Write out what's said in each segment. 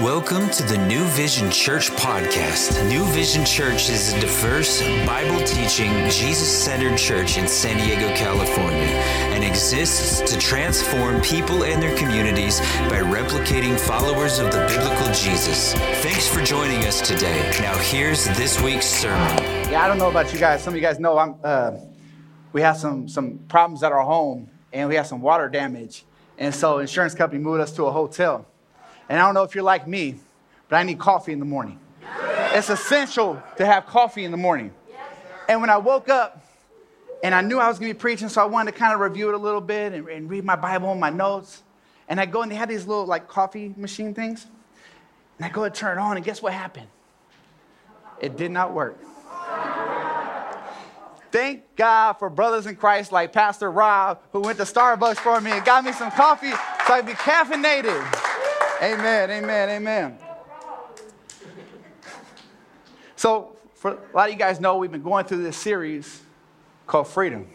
Welcome to the New Vision Church podcast. New Vision Church is a diverse, Bible teaching, Jesus centered church in San Diego, California, and exists to transform people and their communities by replicating followers of the biblical Jesus. Thanks for joining us today. Now, here's this week's sermon. Yeah, I don't know about you guys. Some of you guys know I'm. Uh, we have some some problems at our home, and we have some water damage, and so insurance company moved us to a hotel. And I don't know if you're like me, but I need coffee in the morning. It's essential to have coffee in the morning. And when I woke up, and I knew I was going to be preaching, so I wanted to kind of review it a little bit and, and read my Bible and my notes. And I go and they had these little like coffee machine things. And I go and turn it on, and guess what happened? It did not work. Thank God for brothers in Christ like Pastor Rob, who went to Starbucks for me and got me some coffee so I'd be caffeinated. Amen, amen, amen. So, for a lot of you guys know, we've been going through this series called Freedom.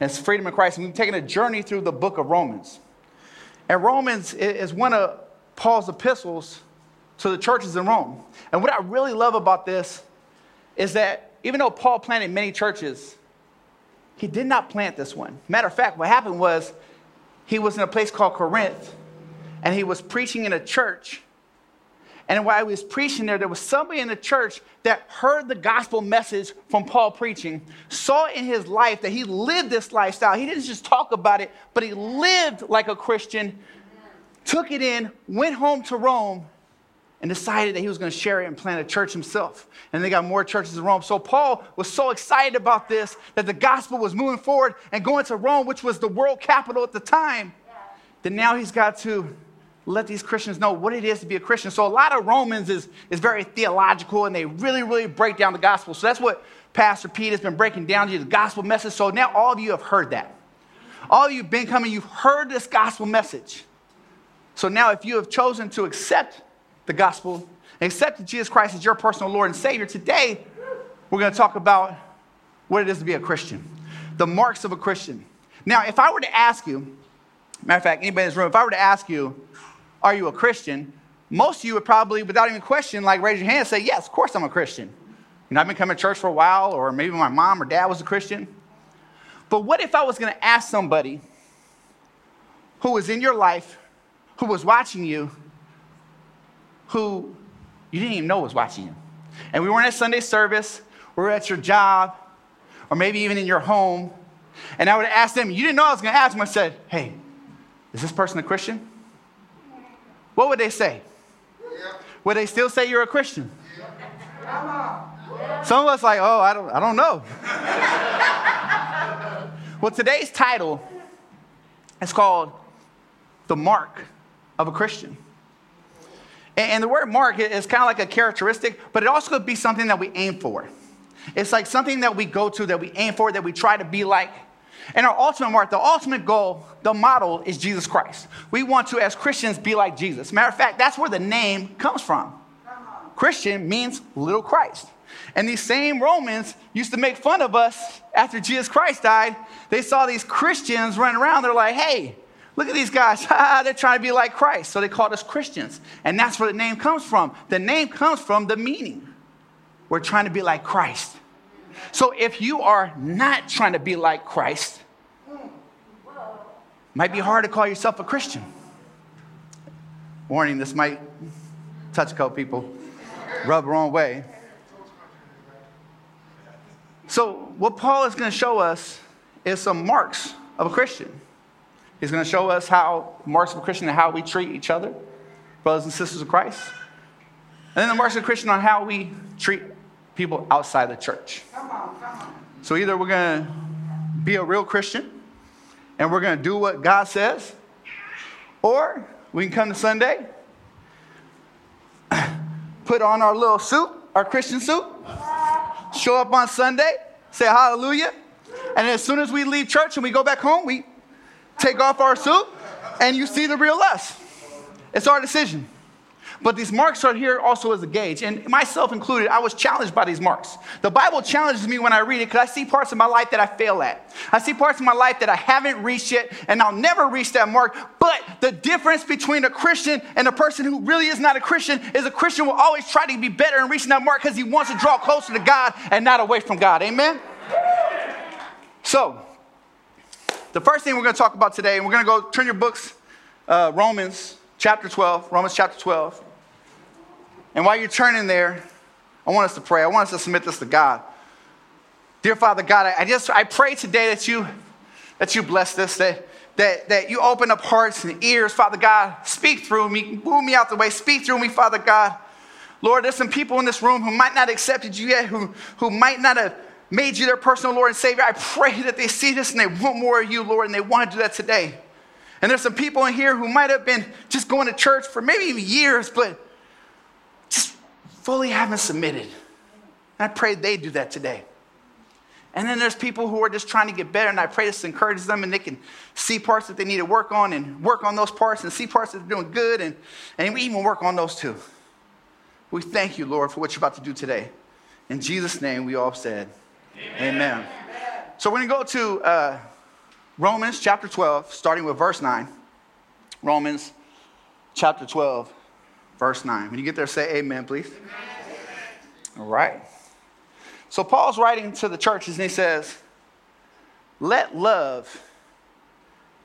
And it's Freedom in Christ. And we've taken a journey through the book of Romans. And Romans is one of Paul's epistles to the churches in Rome. And what I really love about this is that even though Paul planted many churches, he did not plant this one. Matter of fact, what happened was he was in a place called Corinth and he was preaching in a church. And while he was preaching there, there was somebody in the church that heard the gospel message from Paul preaching, saw in his life that he lived this lifestyle. He didn't just talk about it, but he lived like a Christian, took it in, went home to Rome, and decided that he was going to share it and plant a church himself. And they got more churches in Rome. So Paul was so excited about this that the gospel was moving forward and going to Rome, which was the world capital at the time, that now he's got to let these Christians know what it is to be a Christian. So a lot of Romans is, is very theological and they really, really break down the gospel. So that's what Pastor Pete has been breaking down to you, the gospel message. So now all of you have heard that. All of you have been coming, you've heard this gospel message. So now if you have chosen to accept the gospel, accept that Jesus Christ as your personal Lord and Savior, today we're going to talk about what it is to be a Christian, the marks of a Christian. Now, if I were to ask you, matter of fact, anybody in this room, if I were to ask you, are you a Christian? Most of you would probably, without even question, like raise your hand and say, Yes, of course I'm a Christian. You know, I've been coming to church for a while, or maybe my mom or dad was a Christian. But what if I was going to ask somebody who was in your life, who was watching you, who you didn't even know was watching you? And we weren't at Sunday service, we were at your job, or maybe even in your home. And I would ask them, you didn't know I was going to ask them. I said, Hey, is this person a Christian? What would they say? Would they still say you're a Christian? Some of us like, oh, I don't, I don't know. well, today's title is called The Mark of a Christian. And the word mark is kind of like a characteristic, but it also could be something that we aim for. It's like something that we go to, that we aim for, that we try to be like. And our ultimate mark, the ultimate goal, the model is Jesus Christ. We want to, as Christians, be like Jesus. Matter of fact, that's where the name comes from. Christian means little Christ. And these same Romans used to make fun of us after Jesus Christ died. They saw these Christians running around. They're like, hey, look at these guys. They're trying to be like Christ. So they called us Christians. And that's where the name comes from. The name comes from the meaning. We're trying to be like Christ. So if you are not trying to be like Christ, might be hard to call yourself a Christian. Warning, this might touch a couple people, rub the wrong way. So, what Paul is going to show us is some marks of a Christian. He's going to show us how marks of a Christian and how we treat each other, brothers and sisters of Christ. And then the marks of a Christian on how we treat people outside the church. So either we're going to be a real Christian and we're going to do what God says, or we can come to Sunday, put on our little suit, our Christian suit, show up on Sunday, say hallelujah, and as soon as we leave church and we go back home, we take off our suit and you see the real us. It's our decision. But these marks are here also as a gauge. And myself included, I was challenged by these marks. The Bible challenges me when I read it because I see parts of my life that I fail at. I see parts of my life that I haven't reached yet, and I'll never reach that mark. But the difference between a Christian and a person who really is not a Christian is a Christian will always try to be better and reaching that mark because he wants to draw closer to God and not away from God. Amen? So, the first thing we're going to talk about today, and we're going to go turn your books, uh, Romans chapter 12, Romans chapter 12. And while you're turning there, I want us to pray. I want us to submit this to God. Dear Father God, I, just I pray today that you that you bless this, that, that, that you open up hearts and ears, Father God. Speak through me, move me out the way, speak through me, Father God. Lord, there's some people in this room who might not have accepted you yet, who, who might not have made you their personal Lord and Savior. I pray that they see this and they want more of you, Lord, and they want to do that today. And there's some people in here who might have been just going to church for maybe years, but just fully haven't submitted. And I pray they do that today. And then there's people who are just trying to get better, and I pray this encourages them and they can see parts that they need to work on and work on those parts and see parts that they're doing good and, and we even work on those too. We thank you, Lord, for what you're about to do today. In Jesus' name, we all said, Amen. Amen. So we're going to go to uh, Romans chapter 12, starting with verse 9. Romans chapter 12, verse 9. When you get there, say amen, please. Amen. All right. So Paul's writing to the churches and he says, Let love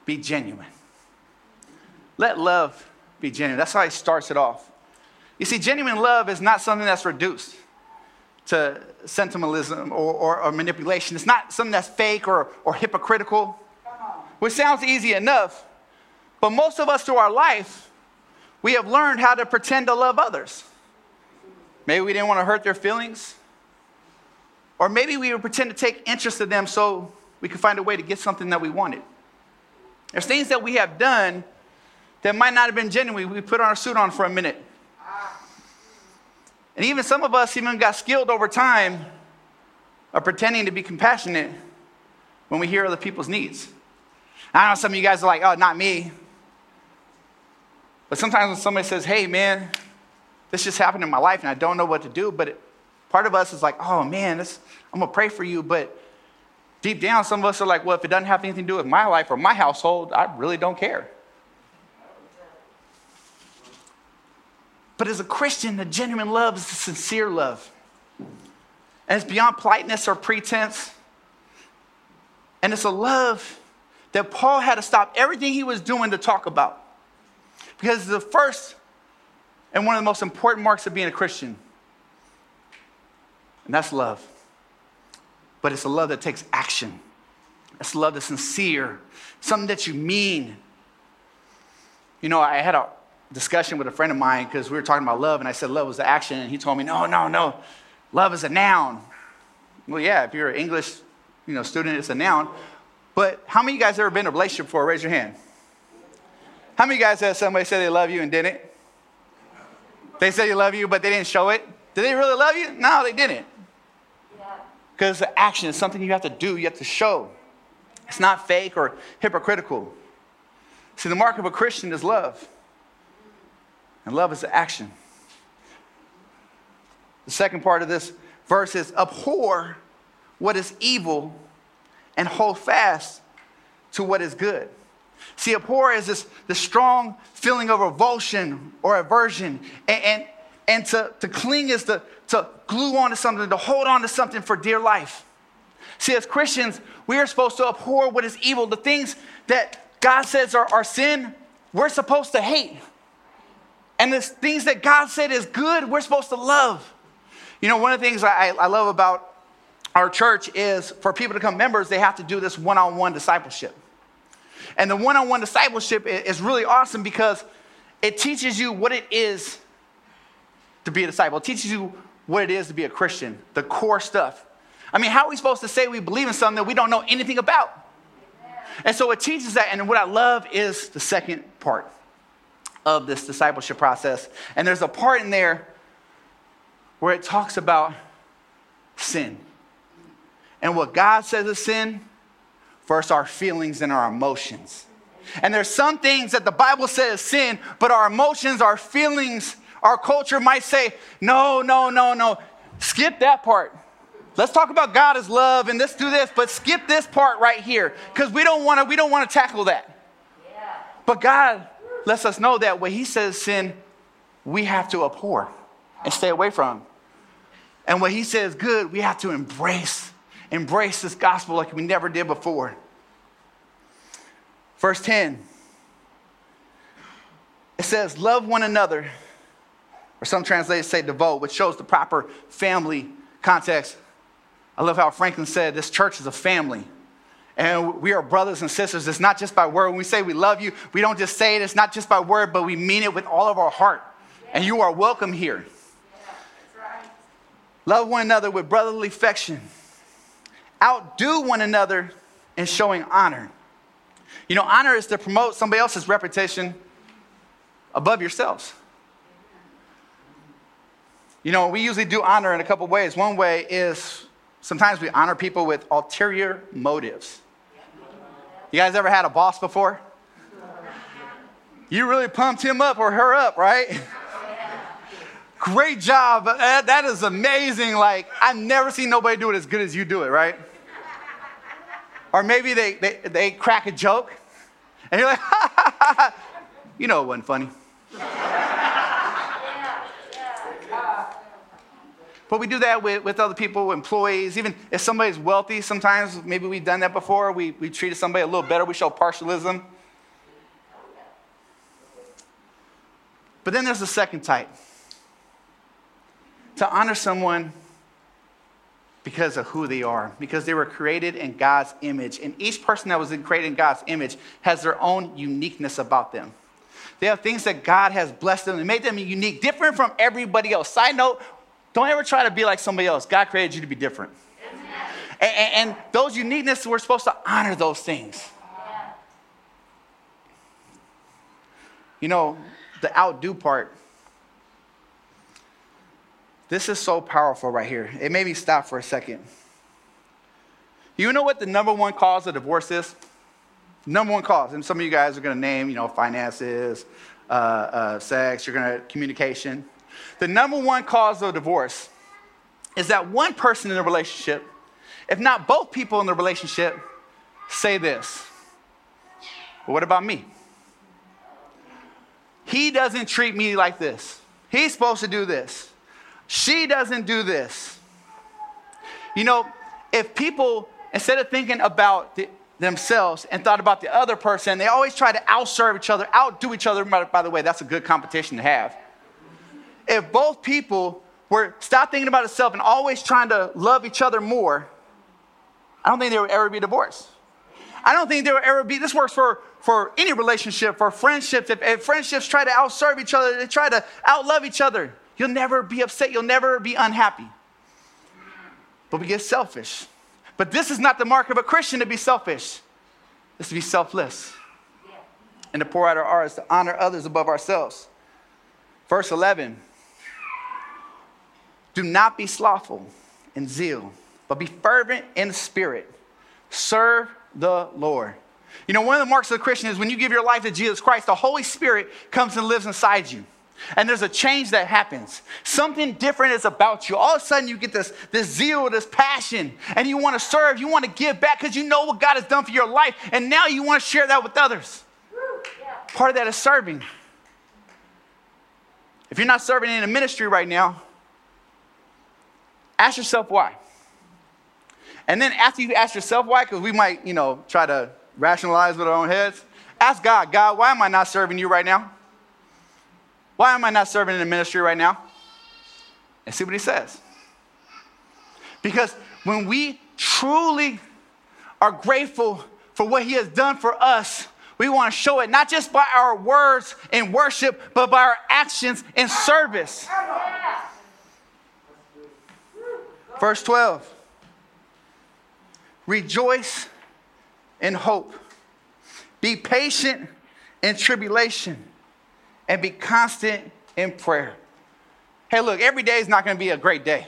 be genuine. Let love be genuine. That's how he starts it off. You see, genuine love is not something that's reduced to sentimentalism or, or, or manipulation. It's not something that's fake or, or hypocritical which sounds easy enough, but most of us through our life, we have learned how to pretend to love others. Maybe we didn't want to hurt their feelings, or maybe we would pretend to take interest in them so we could find a way to get something that we wanted. There's things that we have done that might not have been genuine. We put our suit on for a minute. And even some of us even got skilled over time of pretending to be compassionate when we hear other people's needs. I know some of you guys are like, oh, not me. But sometimes when somebody says, hey, man, this just happened in my life and I don't know what to do, but it, part of us is like, oh, man, this, I'm going to pray for you. But deep down, some of us are like, well, if it doesn't have anything to do with my life or my household, I really don't care. But as a Christian, the genuine love is the sincere love. And it's beyond politeness or pretense. And it's a love that Paul had to stop everything he was doing to talk about. Because the first and one of the most important marks of being a Christian, and that's love. But it's a love that takes action. It's a love that's sincere, something that you mean. You know, I had a discussion with a friend of mine because we were talking about love, and I said love was the action, and he told me, no, no, no, love is a noun. Well, yeah, if you're an English you know, student, it's a noun. But how many of you guys ever been in a relationship before? Raise your hand. How many guys have somebody say they love you and didn't? They said they love you, but they didn't show it. Did they really love you? No, they didn't. Because the action is something you have to do, you have to show. It's not fake or hypocritical. See, the mark of a Christian is love, and love is the action. The second part of this verse is abhor what is evil and hold fast to what is good. See, abhor is this the strong feeling of revulsion or aversion. And, and, and to, to cling is to, to glue onto something, to hold on to something for dear life. See, as Christians, we are supposed to abhor what is evil, the things that God says are, are sin, we're supposed to hate. And the things that God said is good, we're supposed to love. You know, one of the things I, I love about our church is for people to become members, they have to do this one on one discipleship. And the one on one discipleship is really awesome because it teaches you what it is to be a disciple, it teaches you what it is to be a Christian, the core stuff. I mean, how are we supposed to say we believe in something that we don't know anything about? And so it teaches that. And what I love is the second part of this discipleship process. And there's a part in there where it talks about sin. And what God says is sin versus our feelings and our emotions. And there's some things that the Bible says sin, but our emotions, our feelings Our culture might say, no, no, no, no. Skip that part. Let's talk about God as love and let's do this, but skip this part right here because we don't want to we don't want to tackle that. But God lets us know that when He says sin, we have to abhor and stay away from. And when He says good, we have to embrace embrace this gospel like we never did before. Verse 10 it says, Love one another, or some translators say devote, which shows the proper family context. I love how Franklin said this church is a family. And we are brothers and sisters. It's not just by word. When we say we love you, we don't just say it. It's not just by word, but we mean it with all of our heart. And you are welcome here. Love one another with brotherly affection. Outdo one another in showing honor. You know, honor is to promote somebody else's reputation above yourselves. You know, we usually do honor in a couple ways. One way is sometimes we honor people with ulterior motives. You guys ever had a boss before? You really pumped him up or her up, right? Great job. Uh, that is amazing. Like, I've never seen nobody do it as good as you do it, right? Or maybe they, they, they crack a joke and you're like, ha, ha, ha, ha. you know it wasn't funny. But we do that with, with other people, employees. Even if somebody's wealthy, sometimes maybe we've done that before. We, we treated somebody a little better. We show partialism. But then there's the second type to honor someone because of who they are, because they were created in God's image. And each person that was created in God's image has their own uniqueness about them. They have things that God has blessed them and made them unique, different from everybody else. Side note, don't ever try to be like somebody else. God created you to be different. And, and, and, those uniqueness, we're supposed to honor those things. You know, the outdo part. This is so powerful right here. It made me stop for a second. You know what the number one cause of divorce is? Number one cause, and some of you guys are going to name, you know, finances, uh, uh, sex, you're going to communication. The number one cause of divorce is that one person in the relationship, if not both people in the relationship, say this. What about me? He doesn't treat me like this. He's supposed to do this. She doesn't do this. You know, if people, instead of thinking about the, themselves and thought about the other person, they always try to outserve each other, outdo each other. By, the way, that's a good competition to have if both people were stop thinking about itself and always trying to love each other more, I don't think there would ever be divorce. I don't think there would ever be, this works for, for any relationship, for friendships. If, if friendships try to outserve each other, they try to outlove each other, you'll never be upset, you'll never be unhappy. But we get selfish. But this is not the mark of a Christian to be selfish. It's to be selfless. And to pour out our hearts, to honor others above ourselves. Verse 11 do not be slothful in zeal, but be fervent in spirit. Serve the Lord. You know, one of the marks of the Christian is when you give your life to Jesus Christ, the Holy Spirit comes and lives inside you. And there's a change that happens. Something different is about you. All of a sudden, you get this, this zeal, this passion, and you want to serve, you want to give back because you know what God has done for your life, and now you want to share that with others. Part of that is serving. If you're not serving in a ministry right now, Ask yourself why. And then after you ask yourself why, because we might, you know, try to rationalize with our own heads, ask God, God, why am I not serving you right now? Why am I not serving in the ministry right now? And see what he says. Because when we truly are grateful for what he has done for us, we want to show it not just by our words in worship, but by our actions in service. Verse 12 Rejoice in hope, be patient in tribulation, and be constant in prayer. Hey, look, every day is not going to be a great day.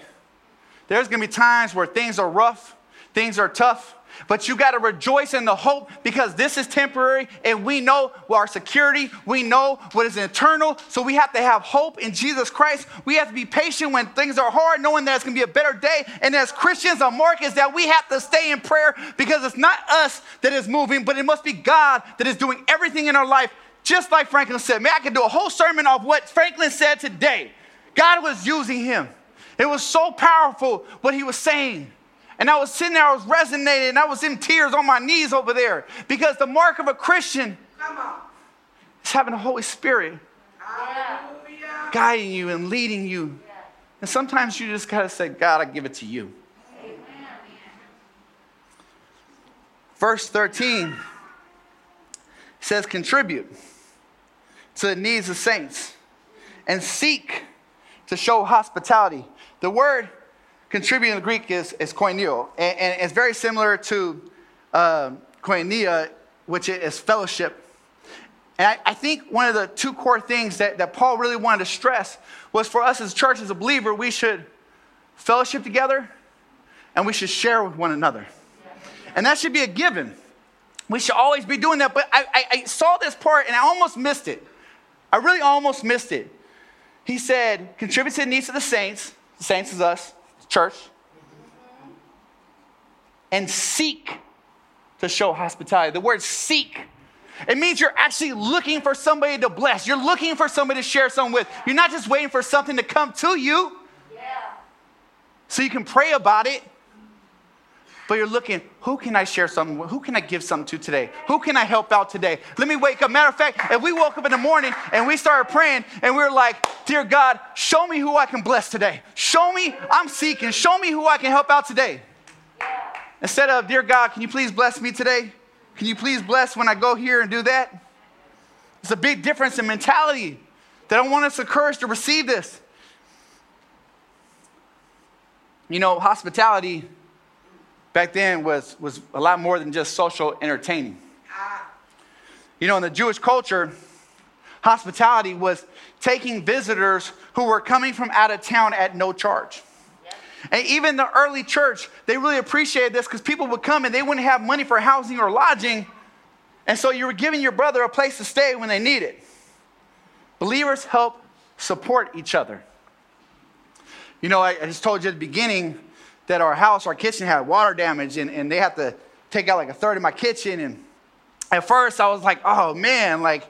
There's going to be times where things are rough, things are tough, But you got to rejoice in the hope because this is temporary and we know our security. We know what is eternal. So we have to have hope in Jesus Christ. We have to be patient when things are hard, knowing that it's going to be a better day. And as Christians, our mark is that we have to stay in prayer because it's not us that is moving, but it must be God that is doing everything in our life. Just like Franklin said, man, I could do a whole sermon off what Franklin said today. God was using him. It was so powerful what he was saying. And I was sitting there, I was resonating, and I was in tears on my knees over there because the mark of a Christian is having the Holy Spirit yeah. guiding you and leading you. And sometimes you just got to say, God, I give it to you. Amen. Verse 13 says, contribute to the needs of saints and seek to show hospitality. The word contribute in the Greek is, is koineo, and, and it's very similar to uh, koinonia, which is fellowship. And I, I, think one of the two core things that, that Paul really wanted to stress was for us as a church, as a believer, we should fellowship together and we should share with one another. And that should be a given. We should always be doing that. But I, I, I saw this part and I almost missed it. I really almost missed it. He said, contribute to the needs of the saints. The saints is us church, and seek to show hospitality. The word seek. It means you're actually looking for somebody to bless. You're looking for somebody to share something with. You're not just waiting for something to come to you yeah. so you can pray about it. But you're looking, who can I share something with? Who can I give something to today? Who can I help out today? Let me wake up. Matter of fact, if we woke up in the morning and we started praying and we were like, Dear God, show me who I can bless today. Show me, I'm seeking. Show me who I can help out today. Instead of, Dear God, can you please bless me today? Can you please bless when I go here and do that? It's a big difference in mentality that I want us to encourage to receive this. You know, hospitality back then was, was a lot more than just social entertaining. You know, in the Jewish culture, hospitality was taking visitors who were coming from out of town at no charge. And even the early church, they really appreciated this because people would come and they wouldn't have money for housing or lodging. And so you were giving your brother a place to stay when they needed. It. Believers help support each other. You know, I, I just told you at the beginning, that our house, our kitchen had water damage, and, and they had to take out like a third of my kitchen. And at first, I was like, oh man, like,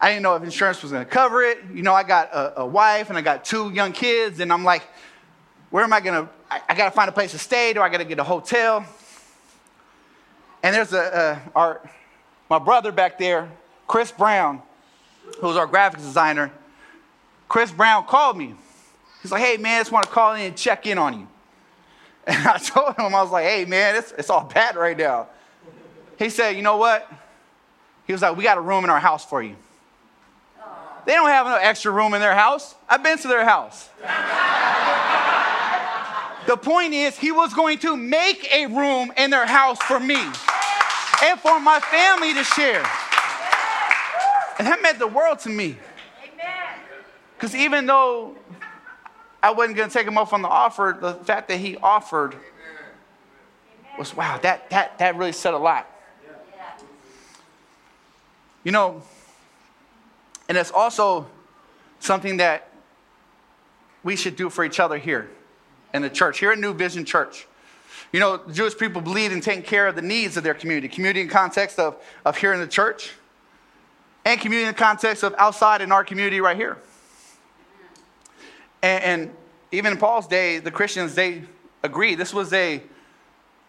I didn't know if insurance was gonna cover it. You know, I got a, a wife and I got two young kids, and I'm like, where am I gonna, I, I gotta find a place to stay. Do I gotta get a hotel? And there's a, a our, my brother back there, Chris Brown, who's our graphics designer. Chris Brown called me. He's like, hey man, I just wanna call in and check in on you. And I told him, I was like, hey, man, it's, it's all bad right now. He said, you know what? He was like, we got a room in our house for you. They don't have no extra room in their house. I've been to their house. the point is, he was going to make a room in their house for me and for my family to share. And that meant the world to me. Because even though I wasn't going to take him off on the offer. The fact that he offered was wow, that, that, that really said a lot. You know, and it's also something that we should do for each other here in the church, here at New Vision Church. You know, Jewish people believe in taking care of the needs of their community, community in context of, of here in the church, and community in the context of outside in our community right here. And, and even in Paul's day, the Christians, they agreed. This was a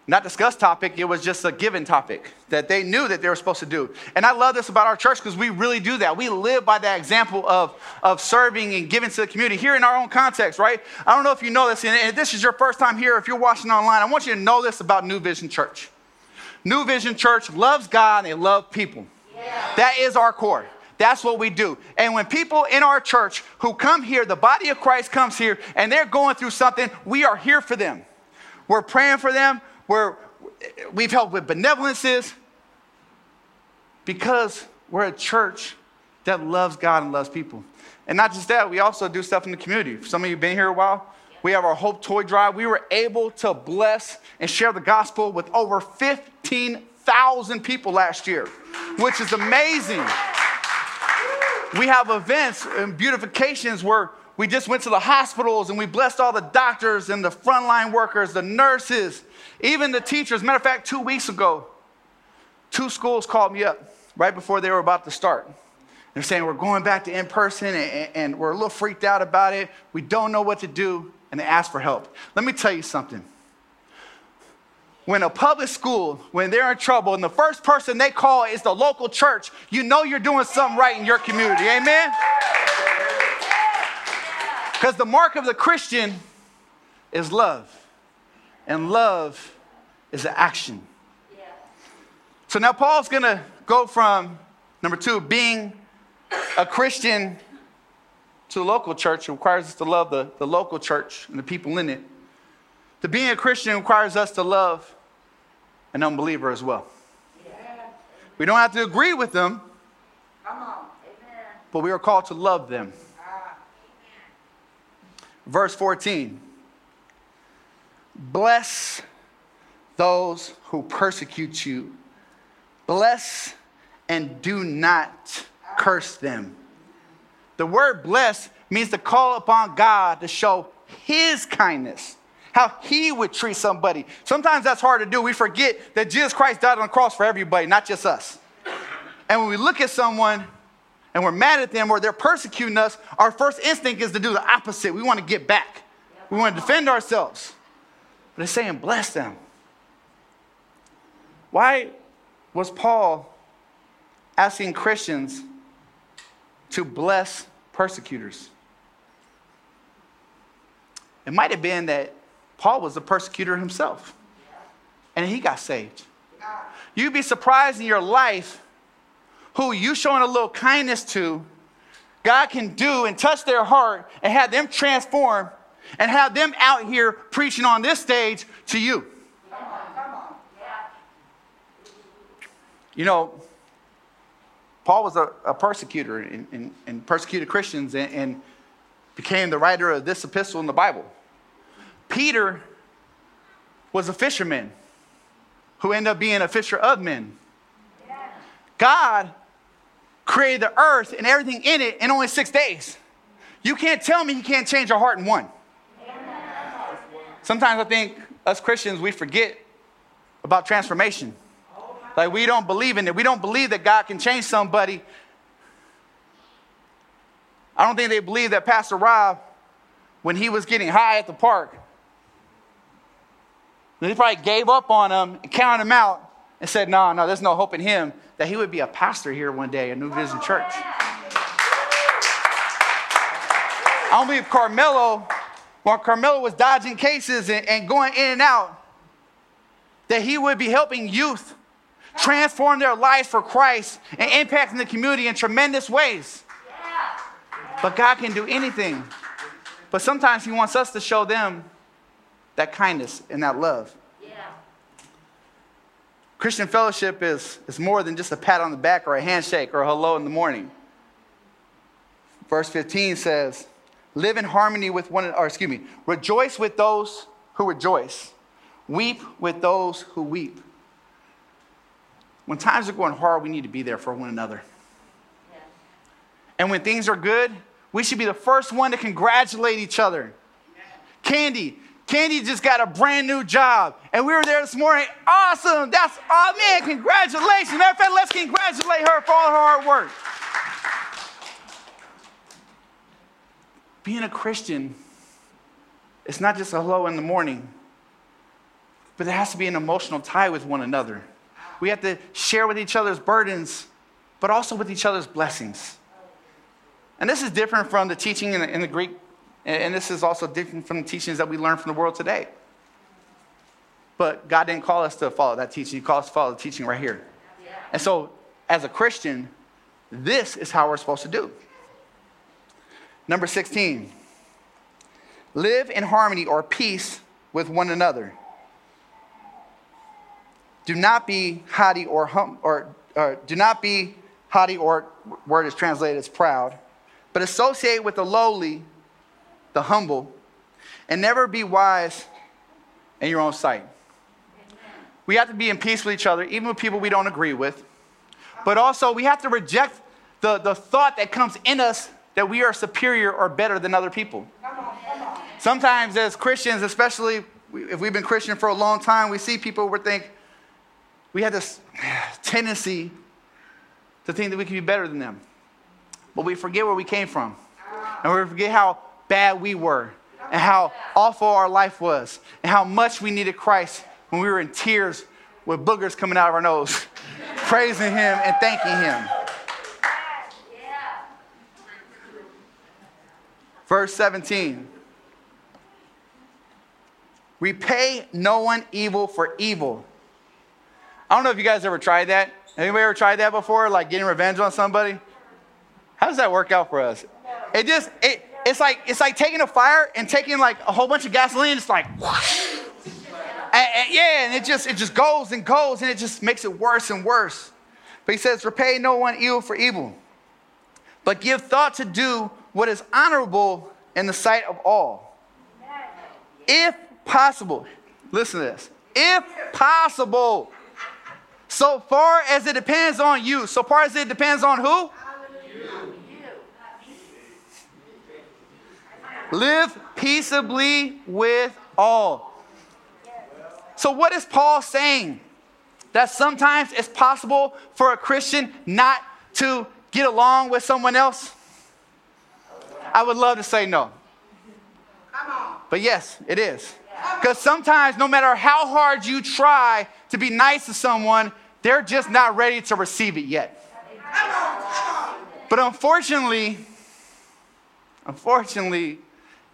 not discussed topic, it was just a given topic that they knew that they were supposed to do. And I love this about our church because we really do that. We live by that example of, of serving and giving to the community here in our own context, right? I don't know if you know this, and if this is your first time here, if you're watching online, I want you to know this about New Vision Church. New Vision Church loves God and they love people. Yeah. That is our core. That's what we do. And when people in our church who come here, the body of Christ comes here, and they're going through something, we are here for them. We're praying for them. We're, we've helped with benevolences because we're a church that loves God and loves people. And not just that, we also do stuff in the community. Some of you have been here a while. We have our Hope Toy Drive. We were able to bless and share the gospel with over 15,000 people last year, which is amazing. We have events and beautifications where we just went to the hospitals and we blessed all the doctors and the frontline workers, the nurses, even the teachers. Matter of fact, two weeks ago, two schools called me up right before they were about to start. They're saying, We're going back to in person and, and we're a little freaked out about it. We don't know what to do. And they asked for help. Let me tell you something. When a public school, when they're in trouble, and the first person they call is the local church, you know you're doing something right in your community. Amen? Because the mark of the Christian is love, and love is an action. So now Paul's going to go from number two, being a Christian to the local church It requires us to love the, the local church and the people in it. To being a Christian requires us to love an unbeliever as well. We don't have to agree with them, but we are called to love them. Verse 14 Bless those who persecute you, bless and do not curse them. The word bless means to call upon God to show his kindness, how he would treat somebody. Sometimes that's hard to do. We forget that Jesus Christ died on the cross for everybody, not just us. And when we look at someone and we're mad at them or they're persecuting us, our first instinct is to do the opposite. We want to get back, we want to defend ourselves. But it's saying, bless them. Why was Paul asking Christians to bless persecutors? It might have been that Paul was a persecutor himself and he got saved. You'd be surprised in your life who you showing a little kindness to, God can do and touch their heart and have them transform and have them out here preaching on this stage to you. You know, Paul was a, a persecutor and, and, and, persecuted Christians and, and became the writer of this epistle in the Bible. Peter was a fisherman who ended up being a fisher of men. God created the earth and everything in it in only six days. You can't tell me he can't change our heart in one. Sometimes I think us Christians, we forget about transformation. Like we don't believe in it. We don't believe that God can change somebody. I don't think they believe that Pastor Rob, when he was getting high at the park, they probably gave up on him and counted him out and said, No, no, there's no hope in him that he would be a pastor here one day at New Vision Church. I don't believe Carmelo, while Carmelo was dodging cases and, and going in and out, that he would be helping youth transform their lives for Christ and impacting the community in tremendous ways. But God can do anything. But sometimes He wants us to show them that kindness and that love. Yeah. Christian fellowship is, is more than just a pat on the back or a handshake or a hello in the morning. Verse 15 says, Live in harmony with one or excuse me, rejoice with those who rejoice, weep with those who weep. When times are going hard, we need to be there for one another. Yeah. And when things are good, we should be the first one to congratulate each other. Candy, Candy just got a brand new job. And we were there this morning. Awesome. That's, oh man, congratulations. Matter of fact, let's congratulate her for all her hard work. Being a Christian, it's not just a hello in the morning, but there has to be an emotional tie with one another. We have to share with each other's burdens, but also with each other's blessings. And this is different from the teaching in the, in the Greek and this is also different from the teachings that we learn from the world today. But God didn't call us to follow that teaching, He called us to follow the teaching right here. And so, as a Christian, this is how we're supposed to do. Number 16, live in harmony or peace with one another. Do not be haughty or hum, or, or do not be haughty or word is translated as proud, but associate with the lowly the humble, and never be wise in your own sight. we have to be in peace with each other, even with people we don't agree with. But also, we have to reject the, the thought that comes in us that we are superior or better than other people. Sometimes, as Christians, especially if we've been Christian for a long time, we see people who think we have this tendency to think that we can be better than them. But we forget where we came from. And we forget how bad we were and how awful our life was and how much we needed Christ when we were in tears with boogers coming out of our nose, praising Him and thanking Him. Verse 17 Repay no one evil for evil. I don't know if you guys ever tried that. Anybody ever tried that before? Like getting revenge on somebody? How does that work out for us? It just, it, it's like it's like taking a fire and taking like a whole bunch of gasoline. It's like, whoosh. And, and, yeah, and it just it just goes and goes, and it just makes it worse and worse. But he says, repay no one evil for evil, but give thought to do what is honorable in the sight of all. If possible, listen to this. If possible, so far as it depends on you, so far as it depends on who? Live peaceably with all. So, what is Paul saying? That sometimes it's possible for a Christian not to get along with someone else? I would love to say no. But yes, it is. Because sometimes, no matter how hard you try to be nice to someone, they're just not ready to receive it yet. But unfortunately, unfortunately,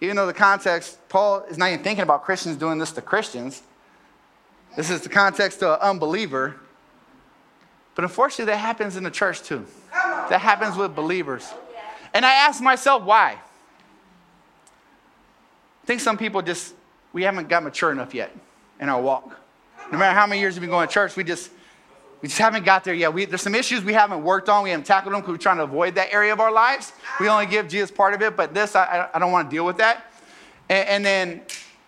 even though the context, Paul is not even thinking about Christians doing this to Christians. This is the context to an unbeliever. But unfortunately, that happens in the church too. That happens with believers. And I ask myself why. I think some people just, we haven't got mature enough yet in our walk. No matter how many years we've been going to church, we just, we just haven't got there yet. We, there's some issues we haven't worked on. We haven't tackled them because we're trying to avoid that area of our lives. We only give Jesus part of it, but this, I, I don't want to deal with that. And, and, then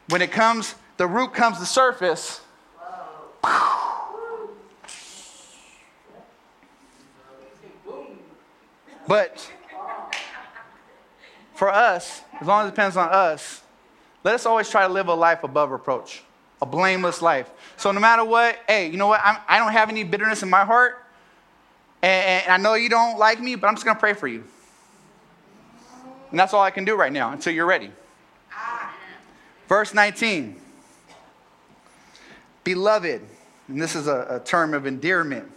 when it comes, the root comes to surface. But for us, as long as it depends on us, let us always try to live a life above reproach a blameless life. So no matter what, hey, you know what? I'm, I do not have any bitterness in my heart. And, and I know you don't like me, but I'm just going to pray for you. And that's all I can do right now until you're ready. Verse 19. Beloved, and this is a, a term of endearment,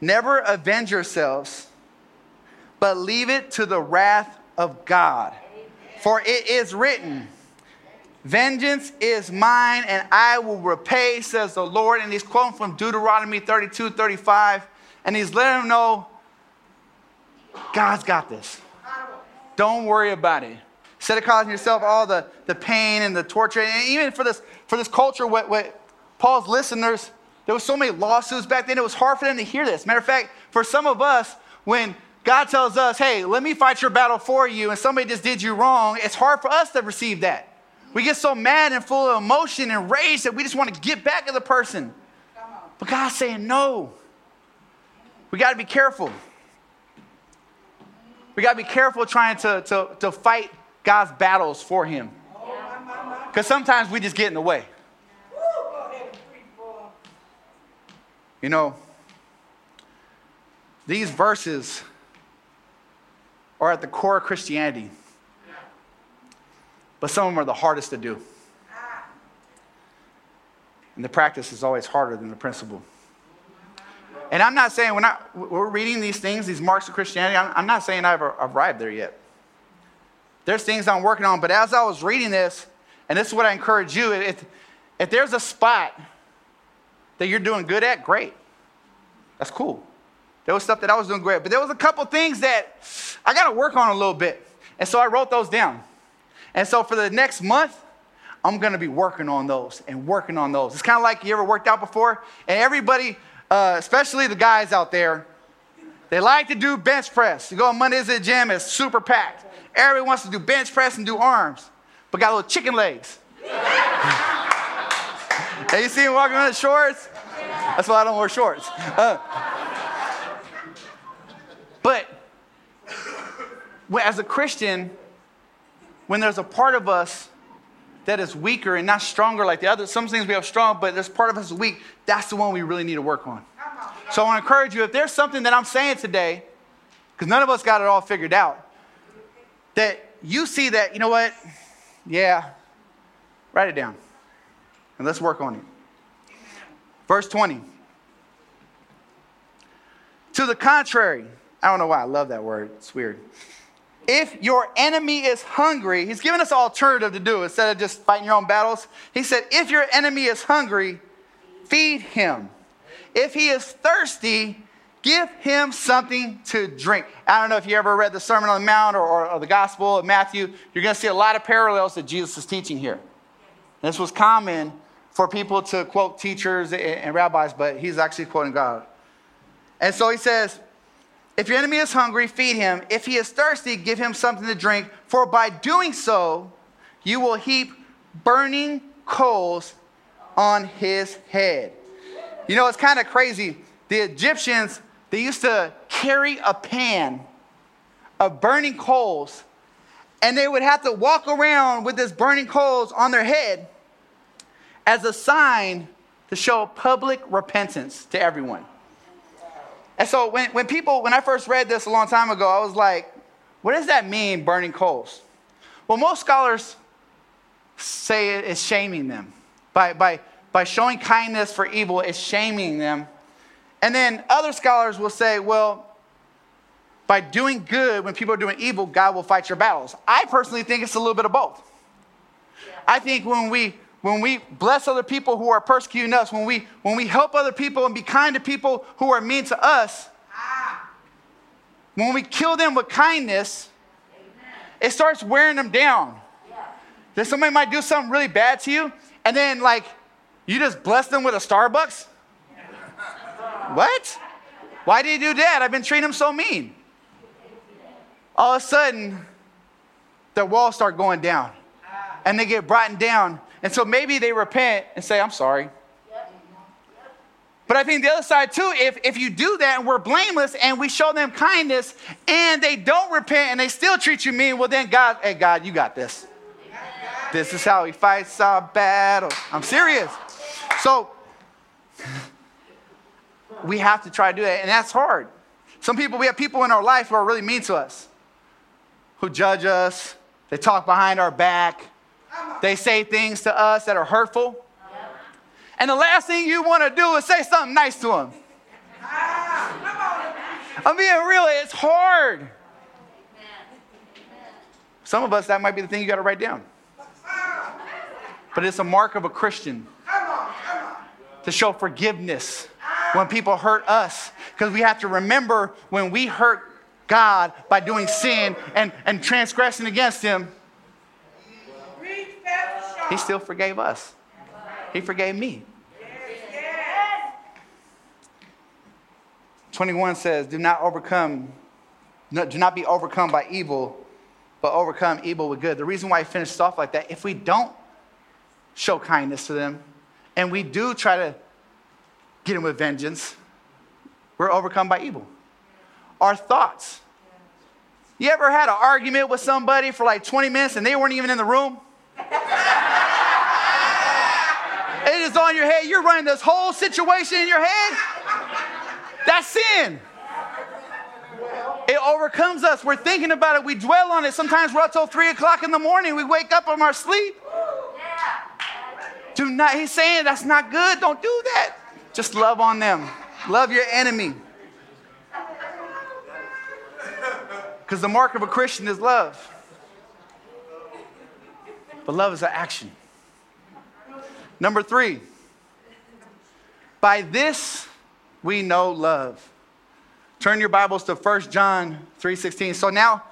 never avenge yourselves, but leave it to the wrath of God. For it is written, Vengeance is mine and I will repay, says the Lord. And he's quoting from Deuteronomy 32 35. And he's letting them know God's got this. Don't worry about it. Instead of causing yourself all the, the pain and the torture, and even for this, for this culture, what, what Paul's listeners, there was so many lawsuits back then, it was hard for them to hear this. Matter of fact, for some of us, when God tells us, hey, let me fight your battle for you, and somebody just did you wrong, it's hard for us to receive that. We get so mad and full of emotion and rage that we just want to get back at the person. But God's saying, no. We got to be careful. We got to be careful trying to, to, to fight God's battles for Him. Because sometimes we just get in the way. You know, these verses are at the core of Christianity but some of them are the hardest to do. And the practice is always harder than the principle. And I'm not saying we're reading these things, these marks of Christianity, I'm, I'm not saying I've arrived there yet. There's things I'm working on, but as I was reading this, and this is what I encourage you if, if there's a spot that you're doing good at, great. That's cool. There was stuff that I was doing great, but there was a couple things that I got to work on a little bit. And so I wrote those down. And so for the next month, I'm gonna be working on those and working on those. It's kind of like you ever worked out before, and everybody, uh, especially the guys out there, they like to do bench press. You go on Mondays at the gym, it's super packed. Everybody wants to do bench press and do arms, but got little chicken legs. Have you seen him walking around in shorts? That's why I don't wear shorts. Uh, but as a Christian, when there's a part of us that is weaker and not stronger like the other. some things we have strong, but there's part of us weak, that's the one we really need to work on. So I want to encourage you if there's something that I'm saying today, because none of us got it all figured out, that you see that, you know what? Yeah, write it down. And let's work on it. Verse 20. To the contrary, I don't know why I love that word, it's weird. If your enemy is hungry, he's giving us an alternative to do instead of just fighting your own battles. He said, If your enemy is hungry, feed him. If he is thirsty, give him something to drink. I don't know if you ever read the Sermon on the Mount or, or, or the Gospel of Matthew, you're going to see a lot of parallels that Jesus is teaching here. This was common for people to quote teachers and, and rabbis, but he's actually quoting God. And so he says, if your enemy is hungry, feed him. If he is thirsty, give him something to drink. For by doing so, you will heap burning coals on his head. You know, it's kind of crazy. The Egyptians, they used to carry a pan of burning coals, and they would have to walk around with this burning coals on their head as a sign to show public repentance to everyone. And so when, when people, when I first read this a long time ago, I was like, what does that mean, burning coals? Well, most scholars say it's shaming them. By, by, by showing kindness for evil, it's shaming them. And then other scholars will say, well, by doing good when people are doing evil, God will fight your battles. I personally think it's a little bit of both. I think when we when we bless other people who are persecuting us, when we, when we help other people and be kind to people who are mean to us, when we kill them with kindness, it starts wearing them down. Then somebody might do something really bad to you, and then like you just bless them with a Starbucks. what? Why did you do that? I've been treating them so mean. All of a sudden, their walls start going down, and they get brought down, and so maybe they repent and say, I'm sorry. But I think the other side too, if, if you do that and we're blameless and we show them kindness and they don't repent and they still treat you mean, well then God, hey God, you got this. This is how he fights our battles. I'm serious. So we have to try to do that, and that's hard. Some people, we have people in our life who are really mean to us, who judge us, they talk behind our back, they say things to us that are hurtful. And the last thing you want to do is say something nice to them. I'm being real, it's hard. Some of us, that might be the thing you got to write down. But it's a mark of a Christian to show forgiveness when people hurt us. Because we have to remember when we hurt God by doing sin and, and transgressing against Him, he still forgave us. He forgave me. 21 says, Do not overcome, do not be overcome by evil, but overcome evil with good. The reason why he finished off like that, if we don't show kindness to them and we do try to get them with vengeance, we're overcome by evil. Our thoughts. You ever had an argument with somebody for like 20 minutes and they weren't even in the room? Is on your head. You're running this whole situation in your head. That's sin. It overcomes us. We're thinking about it. We dwell on it. Sometimes we're up till three o'clock in the morning. We wake up from our sleep. Do not, he's saying that's not good. Don't do that. Just love on them. Love your enemy. Because the mark of a Christian is love. But love is an action. Number three, by this we know love. Turn your Bibles to 1 John 3.16. So now,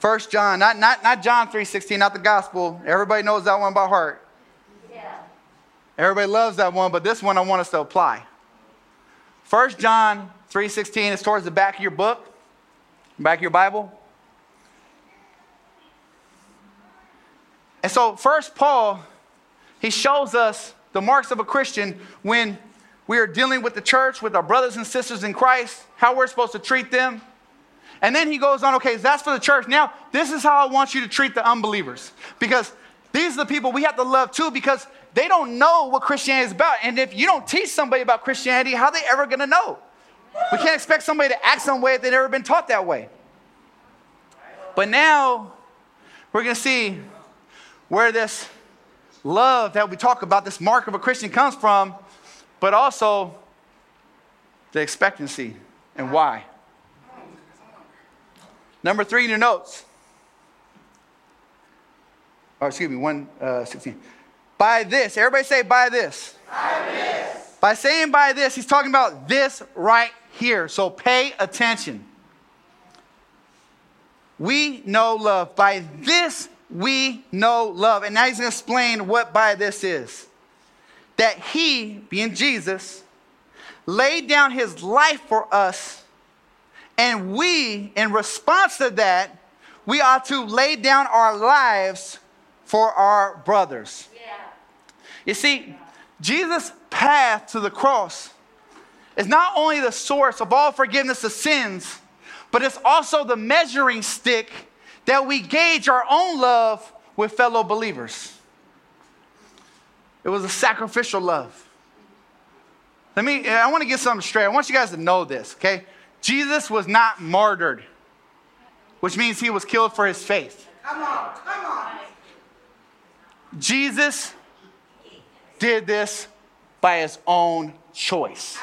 1 John, not, not, not John 3.16, not the gospel. Everybody knows that one by heart. Yeah. Everybody loves that one, but this one I want us to apply. 1 John 3.16 is towards the back of your book, back of your Bible. And so, first, Paul, he shows us the marks of a Christian when we are dealing with the church, with our brothers and sisters in Christ, how we're supposed to treat them. And then he goes on, okay, that's for the church. Now, this is how I want you to treat the unbelievers. Because these are the people we have to love too, because they don't know what Christianity is about. And if you don't teach somebody about Christianity, how are they ever gonna know? We can't expect somebody to act some way if they've never been taught that way. But now we're gonna see where this love that we talk about, this mark of a Christian, comes from, but also the expectancy and why. Number three in your notes. Or excuse me, 116. Uh, by this, everybody say by this. By this. By saying by this, he's talking about this right here. So pay attention. We know love. By this, we know love. And now he's going to explain what by this is. That he, being Jesus, laid down his life for us and we, in response to that, we ought to lay down our lives for our brothers. Yeah. You see, Jesus' path to the cross is not only the source of all forgiveness of sins, but it's also the measuring stick that we gauge our own love with fellow believers. It was a sacrificial love. Let me, I want to get something straight. I want you guys to know this, okay? Jesus was not martyred, which means he was killed for his faith. Come on, come on. Jesus did this by his own choice.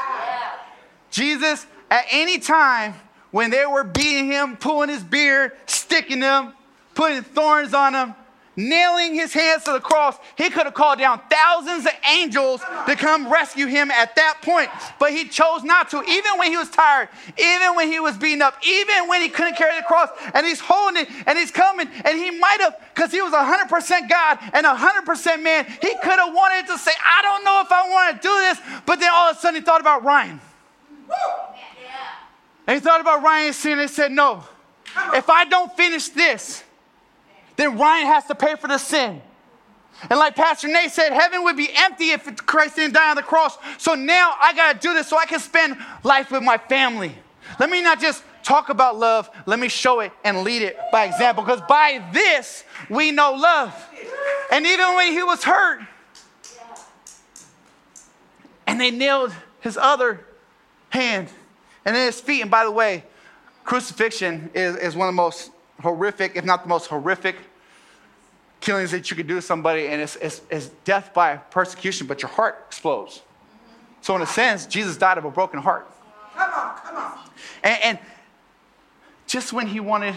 Jesus, at any time when they were beating him, pulling his beard, sticking him, putting thorns on him, nailing his hands to the cross, he could have called down thousands of angels to come rescue him at that point. But he chose not to, even when he was tired, even when he was beaten up, even when he couldn't carry the cross, and he's holding it and he's coming, and he might have, because he was 100% God and 100% man, he could have wanted to say, I don't know if I want to do this, but then all of a sudden he thought about Ryan. And he thought about Ryan's sin and said, No, if I don't finish this, then Ryan has to pay for the sin. And like Pastor Nate said, heaven would be empty if Christ didn't die on the cross. So now I got to do this so I can spend life with my family. Let me not just talk about love, let me show it and lead it by example. Because by this, we know love. And even when he was hurt, and they nailed his other hand and then his feet. And by the way, crucifixion is, is one of the most horrific, if not the most horrific, killings that you could do to somebody, and it's, it's, it's death by persecution, but your heart explodes. So, in a sense, Jesus died of a broken heart. Come on, come on. And, and just when he wanted,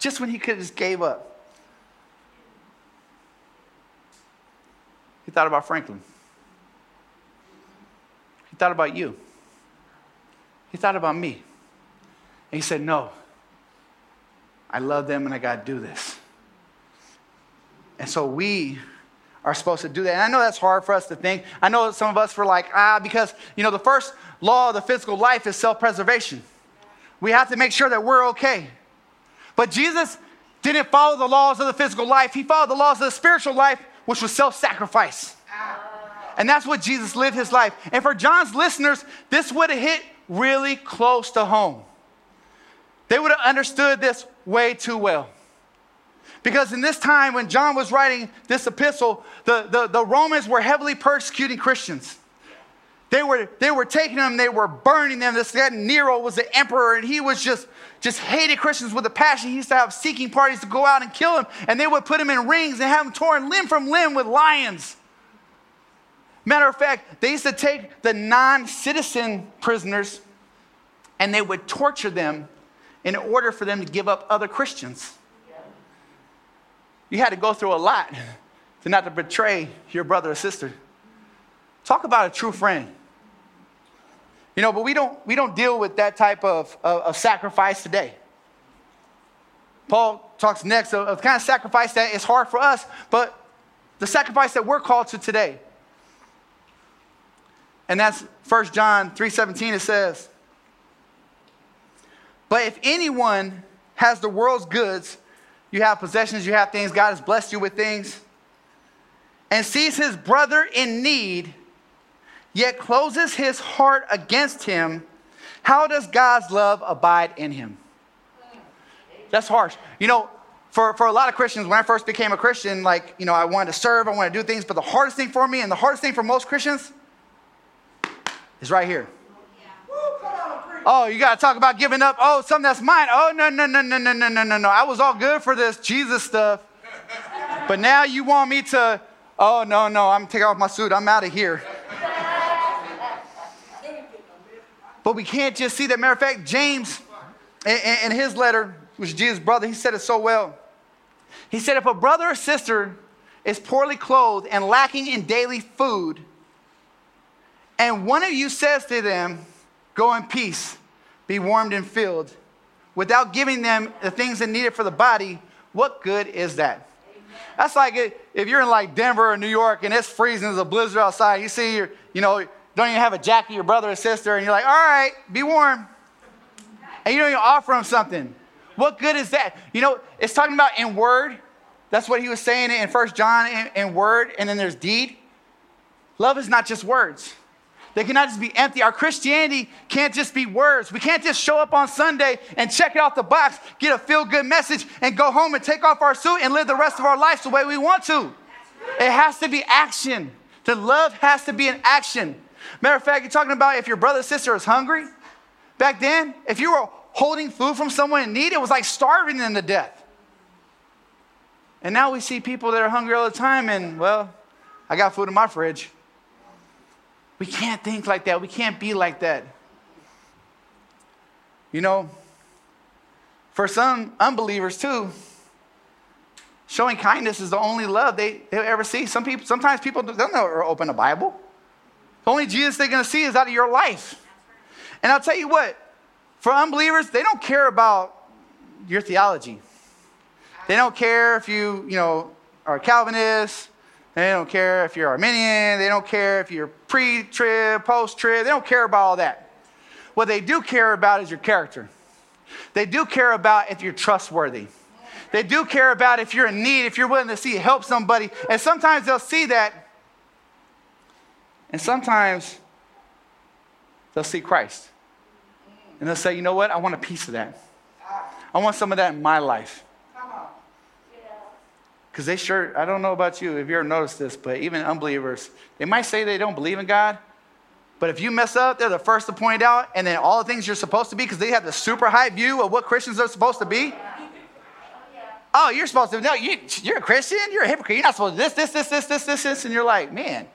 just when he could have just gave up, he thought about Franklin. He thought about you. He thought about me. And he said, No, I love them and I got to do this. And so we are supposed to do that. And I know that's hard for us to think. I know some of us were like, ah, because, you know, the first law of the physical life is self preservation. We have to make sure that we're okay. But Jesus didn't follow the laws of the physical life, he followed the laws of the spiritual life, which was self sacrifice. And that's what Jesus lived his life. And for John's listeners, this would have hit really close to home. They would have understood this way too well. Because in this time when John was writing this epistle, the, the, the Romans were heavily persecuting Christians. They were, they were taking them, they were burning them. This guy Nero was the emperor, and he was just, just hated Christians with a passion. He used to have seeking parties to go out and kill them, and they would put them in rings and have them torn limb from limb with lions. Matter of fact, they used to take the non citizen prisoners and they would torture them in order for them to give up other Christians. You had to go through a lot to not to betray your brother or sister. Talk about a true friend. You know, but we don't, we don't deal with that type of, of, of sacrifice today. Paul talks next of, of the kind of sacrifice that is hard for us, but the sacrifice that we're called to today. And that's 1 John 3:17 it says, but if anyone has the world's goods, you have possessions, you have things, God has blessed you with things, and sees his brother in need, yet closes his heart against him, how does God's love abide in him? That's harsh. You know, for, for a lot of Christians, when I first became a Christian, like, you know, I wanted to serve, I wanted to do things, but the hardest thing for me and the hardest thing for most Christians is right here. Oh, you got to talk about giving up. Oh, something that's mine. Oh, no, no, no, no, no, no, no, no, no. I was all good for this Jesus stuff. But now you want me to, oh, no, no, I'm taking off my suit. I'm out of here. But we can't just see that. Matter of fact, James, in, in his letter, which is Jesus' brother, he said it so well. He said, if a brother or sister is poorly clothed and lacking in daily food, and one of you says to them, Go in peace, be warmed and filled, without giving them the things they needed for the body, what good is that? That's like if you're in like Denver or New York and it's freezing, there's a blizzard outside. You see, you know, don't even have a jacket, your brother or sister, and you're like, all right, be warm. And you don't even offer them something. What good is that? You know, it's talking about in word. That's what he was saying in First John in, in word, and then there's deed. Love is not just words. They cannot just be empty. Our Christianity can't just be words. We can't just show up on Sunday and check it off the box, get a feel good message, and go home and take off our suit and live the rest of our lives the way we want to. It has to be action. The love has to be an action. Matter of fact, you're talking about if your brother or sister is hungry. Back then, if you were holding food from someone in need, it was like starving them to death. And now we see people that are hungry all the time, and well, I got food in my fridge. We can't think like that. We can't be like that. You know, for some unbelievers too, showing kindness is the only love they, they'll ever see. Some people, sometimes people don't never open a Bible. The only Jesus they're going to see is out of your life. And I'll tell you what, for unbelievers, they don't care about your theology. They don't care if you, you know, are Calvinist. They don't care if you're Arminian. They don't care if you're pre-trib, post-trib. They don't care about all that. What they do care about is your character. They do care about if you're trustworthy. They do care about if you're in need, if you're willing to see help somebody. And sometimes they'll see that. And sometimes they'll see Christ. And they'll say, you know what? I want a piece of that. I want some of that in my life. Because they sure, I don't know about you, if you ever noticed this, but even unbelievers, they might say they don't believe in God, but if you mess up, they're the first to point out, and then all the things you're supposed to be, because they have the super high view of what Christians are supposed to be. Oh, you're supposed to, no, you, you're a Christian, you're a hypocrite, you're not supposed to this, this, this, this, this, this, this, and you're like, man,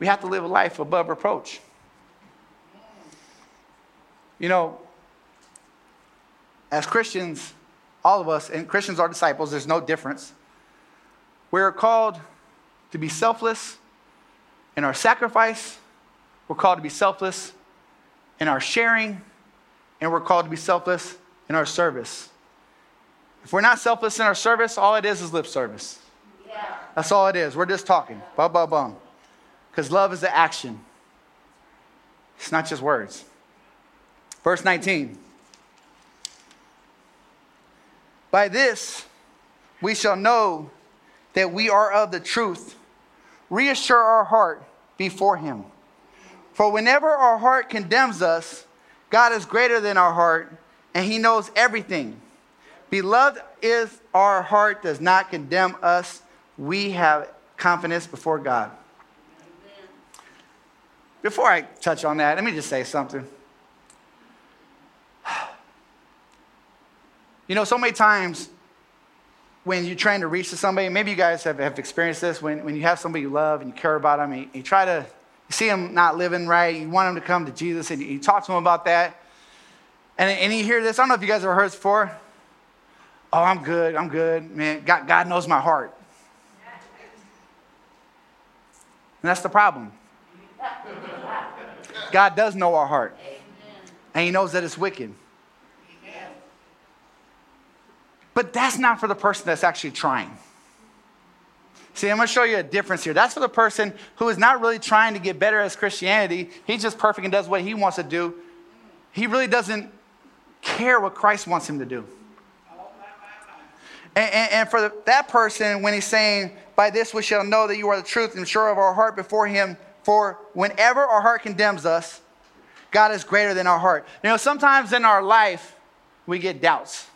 we have to live a life above reproach. You know, as Christians, all of us, and Christians are disciples, there's no difference. We're called to be selfless in our sacrifice, we're called to be selfless in our sharing, and we're called to be selfless in our service. If we're not selfless in our service, all it is is lip service. Yeah. That's all it is. We're just talking. Bum, bum, bum. Because love is the action, it's not just words. Verse 19. By this we shall know that we are of the truth. Reassure our heart before Him. For whenever our heart condemns us, God is greater than our heart, and He knows everything. Beloved, if our heart does not condemn us, we have confidence before God. Before I touch on that, let me just say something. You know, so many times when you're trying to reach to somebody, maybe you guys have, have experienced this, when, when you have somebody you love and you care about them, you, you try to you see them not living right, you want them to come to Jesus, and you, you talk to them about that. And, and you hear this, I don't know if you guys ever heard this before. Oh, I'm good, I'm good. Man, God, God knows my heart. And that's the problem. God does know our heart. And He knows that it's wicked. But that's not for the person that's actually trying. See, I'm going to show you a difference here. That's for the person who is not really trying to get better as Christianity. He's just perfect and does what he wants to do. He really doesn't care what Christ wants him to do. And, and, and for the, that person, when he's saying, By this we shall know that you are the truth and sure of our heart before him, for whenever our heart condemns us, God is greater than our heart. You know, sometimes in our life, we get doubts.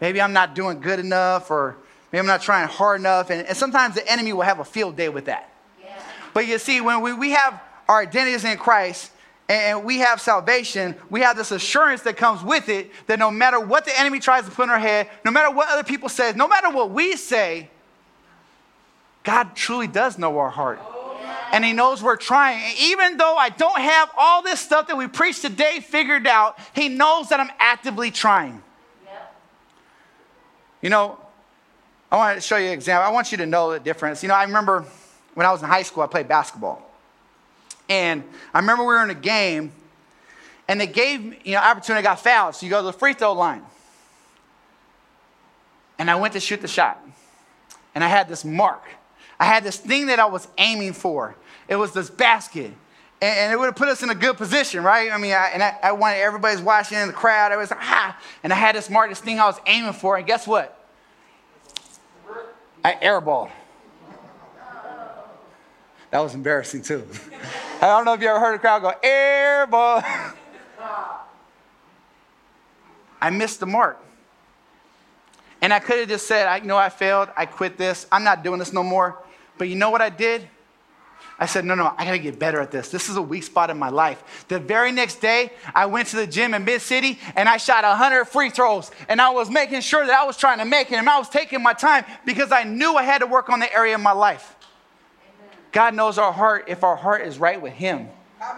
Maybe I'm not doing good enough, or maybe I'm not trying hard enough. And, and sometimes the enemy will have a field day with that. Yeah. But you see, when we, we have our identities in Christ, and we have salvation, we have this assurance that comes with it that no matter what the enemy tries to put in our head, no matter what other people say, no matter what we say, God truly does know our heart. Oh, and he knows we're trying. And even though I don't have all this stuff that we preach today figured out, he knows that I'm actively trying. You know, I want to show you an example. I want you to know the difference. You know, I remember when I was in high school, I played basketball. And I remember we were in a game, and they gave me, you know, opportunity, I got fouled. So you go to the free throw line. And I went to shoot the shot. And I had this mark. I had this thing that I was aiming for. It was this basket. And, and it would have put us in a good position, right? I mean, I, and I, I wanted everybody's watching in the crowd. I was like, ah. And I had this mark, this thing I was aiming for. And guess what? I airballed. That was embarrassing too. I don't know if you ever heard a crowd go, airball. I missed the mark. And I could have just said, I know I failed. I quit this. I'm not doing this no more. But you know what I did? I said, no, no, I gotta get better at this. This is a weak spot in my life. The very next day, I went to the gym in Mid City and I shot 100 free throws. And I was making sure that I was trying to make it and I was taking my time because I knew I had to work on the area of my life. God knows our heart if our heart is right with Him,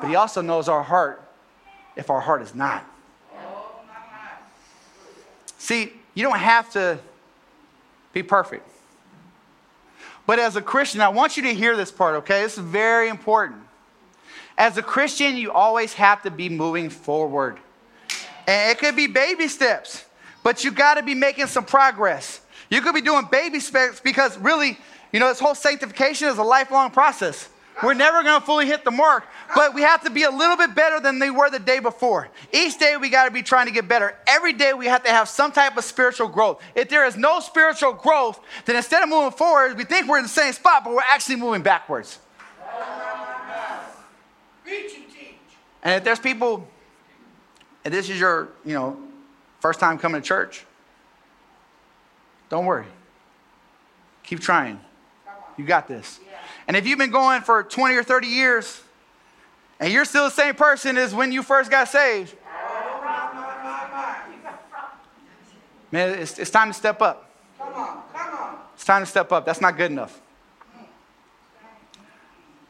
but He also knows our heart if our heart is not. See, you don't have to be perfect. But as a Christian, I want you to hear this part, okay? This is very important. As a Christian, you always have to be moving forward. And it could be baby steps, but you got to be making some progress. You could be doing baby steps because really, you know, this whole sanctification is a lifelong process. We're never going to fully hit the mark, but we have to be a little bit better than they were the day before. Each day we got to be trying to get better. Every day we have to have some type of spiritual growth. If there is no spiritual growth, then instead of moving forward, we think we're in the same spot, but we're actually moving backwards. And if there's people, and this is your, you know, first time coming to church, don't worry. Keep trying. You got this. And if you've been going for 20 or 30 years and you're still the same person as when you first got saved, man, it's, it's time to step up. It's time to step up. That's not good enough.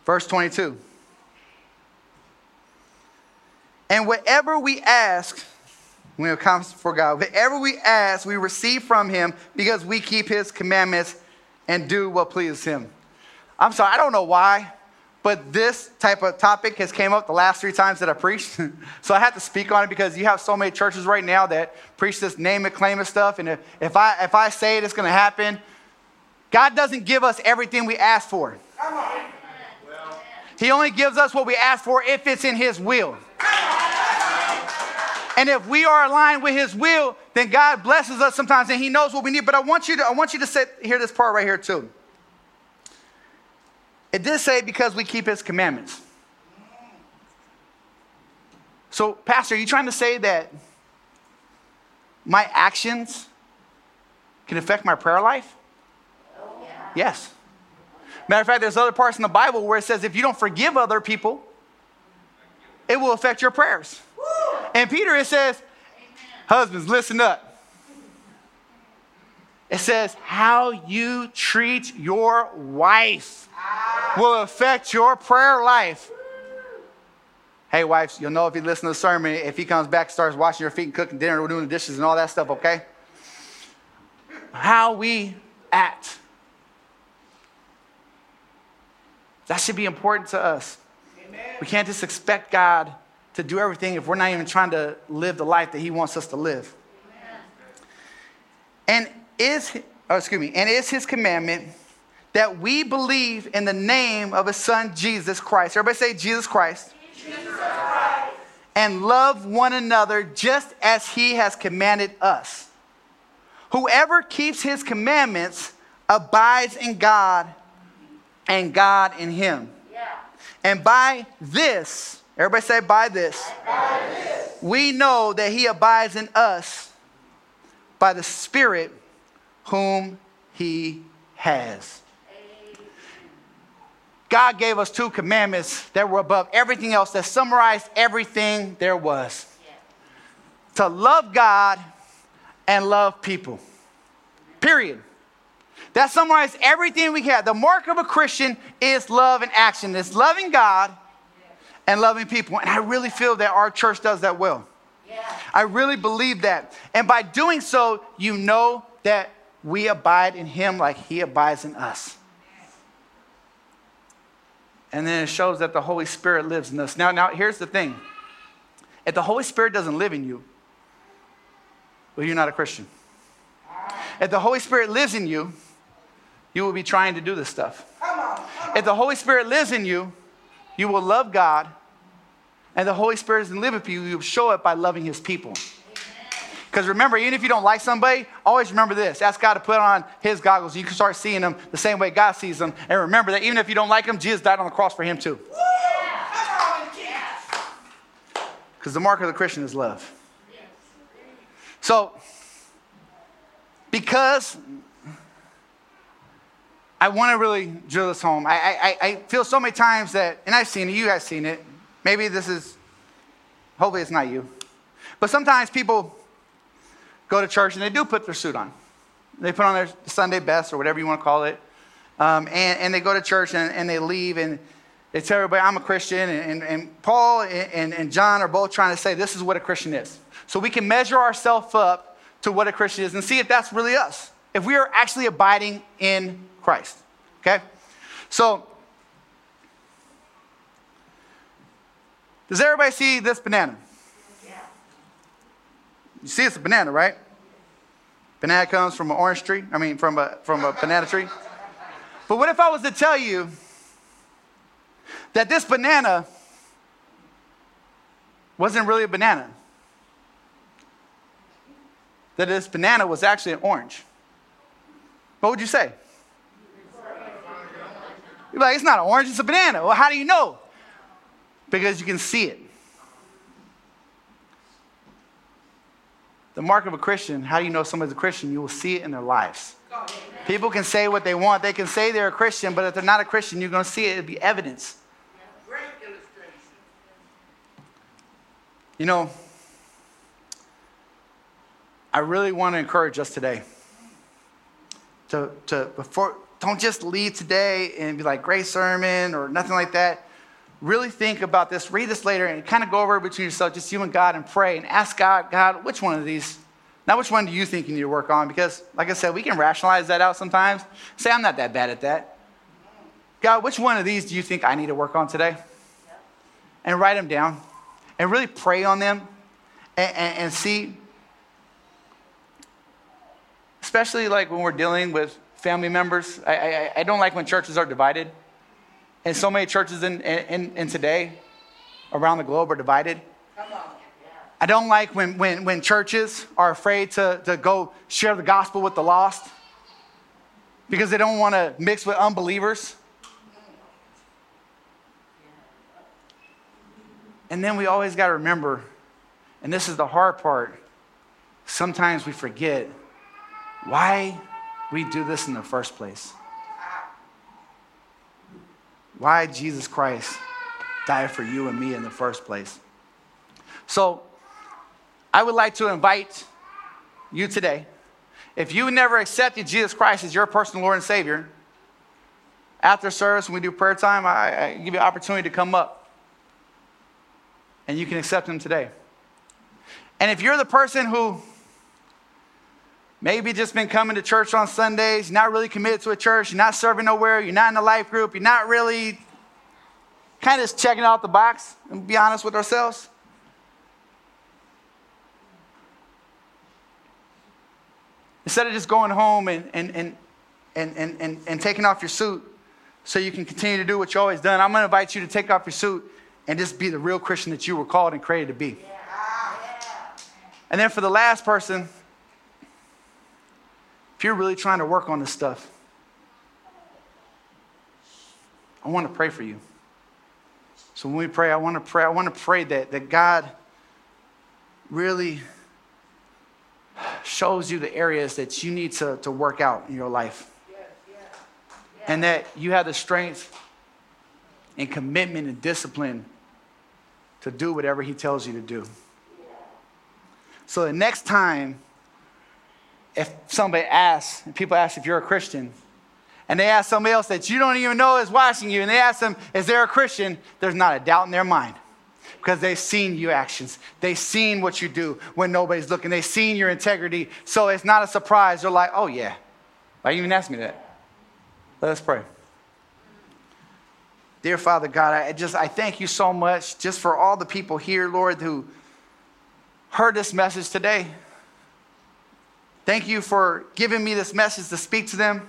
Verse 22. And whatever we ask, when it comes for God, whatever we ask, we receive from Him because we keep His commandments and do what pleases Him. I'm sorry, I don't know why, but this type of topic has came up the last three times that I preached. so I have to speak on it because you have so many churches right now that preach this name it, claim it stuff. And if, if, I, if I say it, it's going to happen. God doesn't give us everything we ask for. He only gives us what we ask for if it's in His will. And if we are aligned with His will, then God blesses us sometimes and He knows what we need. But I want you to, I want you to sit, hear this part right here too. It did say because we keep his commandments. So, Pastor, are you trying to say that my actions can affect my prayer life? yeah. Yes. Matter of fact, there's other parts in the Bible where it says if you don't forgive other people, it will affect your prayers. Woo! And Peter, it says, Amen. husbands, listen up. It says, how you treat your wife will affect your prayer life. Hey, wives, you'll know if you listen to the sermon, if he comes back, starts washing your feet and cooking dinner, doing the dishes and all that stuff, okay? How we act. That should be important to us. Amen. We can't just expect God to do everything if we're not even trying to live the life that He wants us to live. Amen. And is, oh, excuse me, and is His commandment that we believe in the name of his son Jesus Christ. Everybody say Jesus Christ. Jesus Christ. And love one another just as he has commanded us. Whoever keeps his commandments abides in God and God in him. And by this, everybody say, by this, by this, we know that he abides in us by the Spirit whom he has. God gave us two commandments that were above everything else, that summarized everything there was to love God and love people. Period. That summarized everything we had. The mark of a Christian is love and action. It's loving God and loving people. And I really feel that our church does that well. I really believe that. And by doing so, you know that we abide in Him like He abides in us. And then it shows that the Holy Spirit lives in us. Now, now here's the thing. If the Holy Spirit doesn't live in you, well, you're not a Christian. If the Holy Spirit lives in you, you will be trying to do this stuff. If the Holy Spirit lives in you, you will love God, and the Holy Spirit doesn't live with you, you will show it by loving His people. Because remember, even if you don't like somebody, always remember this. Ask God to put on His goggles. You can start seeing them the same way God sees them. And remember that even if you don't like them, Jesus died on the cross for Him too. Woo! Come on, Jesus. Because the mark of the Christian is love. So, because I want to really drill this home, I, I, I feel so many times that, and I've seen it, you guys seen it. Maybe this is, hopefully it's not you. But sometimes people go to church and they do put their suit on. They put on their Sunday best or whatever you want to call it. Um, and, and they go to church and, and they leave and they tell everybody, I'm a Christian. And, and, and Paul and, and John are both trying to say this is what a Christian is. So we can measure ourselves up to what a Christian is and see if that's really us. If we are actually abiding in Christ. Okay? So, does everybody see this banana? You see it's a banana, right? Banana comes from an orange tree. I mean, from a, from a banana tree. But what if I was to tell you that this banana wasn't really a banana? That this banana was actually an orange? What would you say? You're like, it's not an orange, it's a banana. Well, how do you know? Because you can see it. The mark of a Christian, how do you know somebody's a Christian? You will see it in their lives. People can say what they want. They can say they're a Christian, but if they're not a Christian, you're going to see it. It'll be evidence. You know, I really want to encourage us today to, to before, don't just leave today and be like, great sermon or nothing like that. Really think about this, read this later, and kind of go over it between yourself, just you and God, and pray and ask God, God, which one of these? Now, which one do you think you need to work on? Because, like I said, we can rationalize that out sometimes. Say, I'm not that bad at that. God, which one of these do you think I need to work on today? And write them down and really pray on them and, and, and see, especially like when we're dealing with family members. I, I, I don't like when churches are divided. And so many churches in, in, in today around the globe are divided. I don't like when, when, when churches are afraid to, to go share the gospel with the lost because they don't want to mix with unbelievers. And then we always got to remember, and this is the hard part, sometimes we forget why we do this in the first place. Why Jesus Christ died for you and me in the first place. So, I would like to invite you today. If you never accepted Jesus Christ as your personal Lord and Savior, after service, when we do prayer time, I, I give you an opportunity to come up and you can accept Him today. And if you're the person who maybe just been coming to church on Sundays, you're not really committed to a church, you're not serving nowhere, you're not in a life group, you're not really kind of just checking out the box and be honest with ourselves. Instead of just going home and, and, and, and, and, and, and taking off your suit so you can continue to do what you've always done, I'm going to invite you to take off your suit and just be the real Christian that you were called and created to be. And then for the last person, if you're really trying to work on this stuff, I want to pray for you. So when we pray, I want to pray, I want to pray that, that God really shows you the areas that you need to, to work out in your life. And that you have the strength and commitment and discipline to do whatever He tells you to do. So the next time, if somebody asks, people ask if you're a Christian, and they ask somebody else that you don't even know is watching you, and they ask them, Is there a Christian? There's not a doubt in their mind because they've seen your actions. They've seen what you do when nobody's looking. They've seen your integrity. So it's not a surprise. They're like, Oh, yeah. Why you even ask me that? Let us pray. Dear Father God, I just I thank you so much just for all the people here, Lord, who heard this message today. Thank you for giving me this message to speak to them.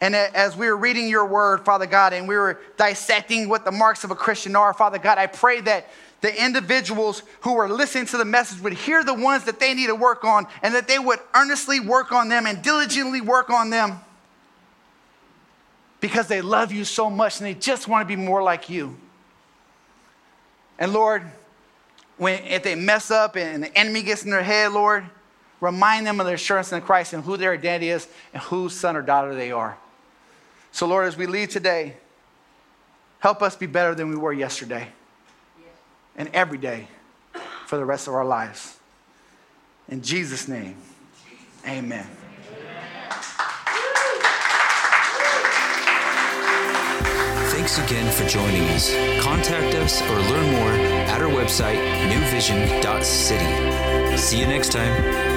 And as we were reading your word, Father God, and we were dissecting what the marks of a Christian are, Father God, I pray that the individuals who were listening to the message would hear the ones that they need to work on and that they would earnestly work on them and diligently work on them because they love you so much and they just want to be more like you. And Lord, when if they mess up and the enemy gets in their head, Lord, remind them of their assurance in Christ and who their identity is and whose son or daughter they are. So, Lord, as we leave today, help us be better than we were yesterday and every day for the rest of our lives. In Jesus' name, amen. Thanks again for joining us. Contact us or learn more at our website, newvision.city. See you next time.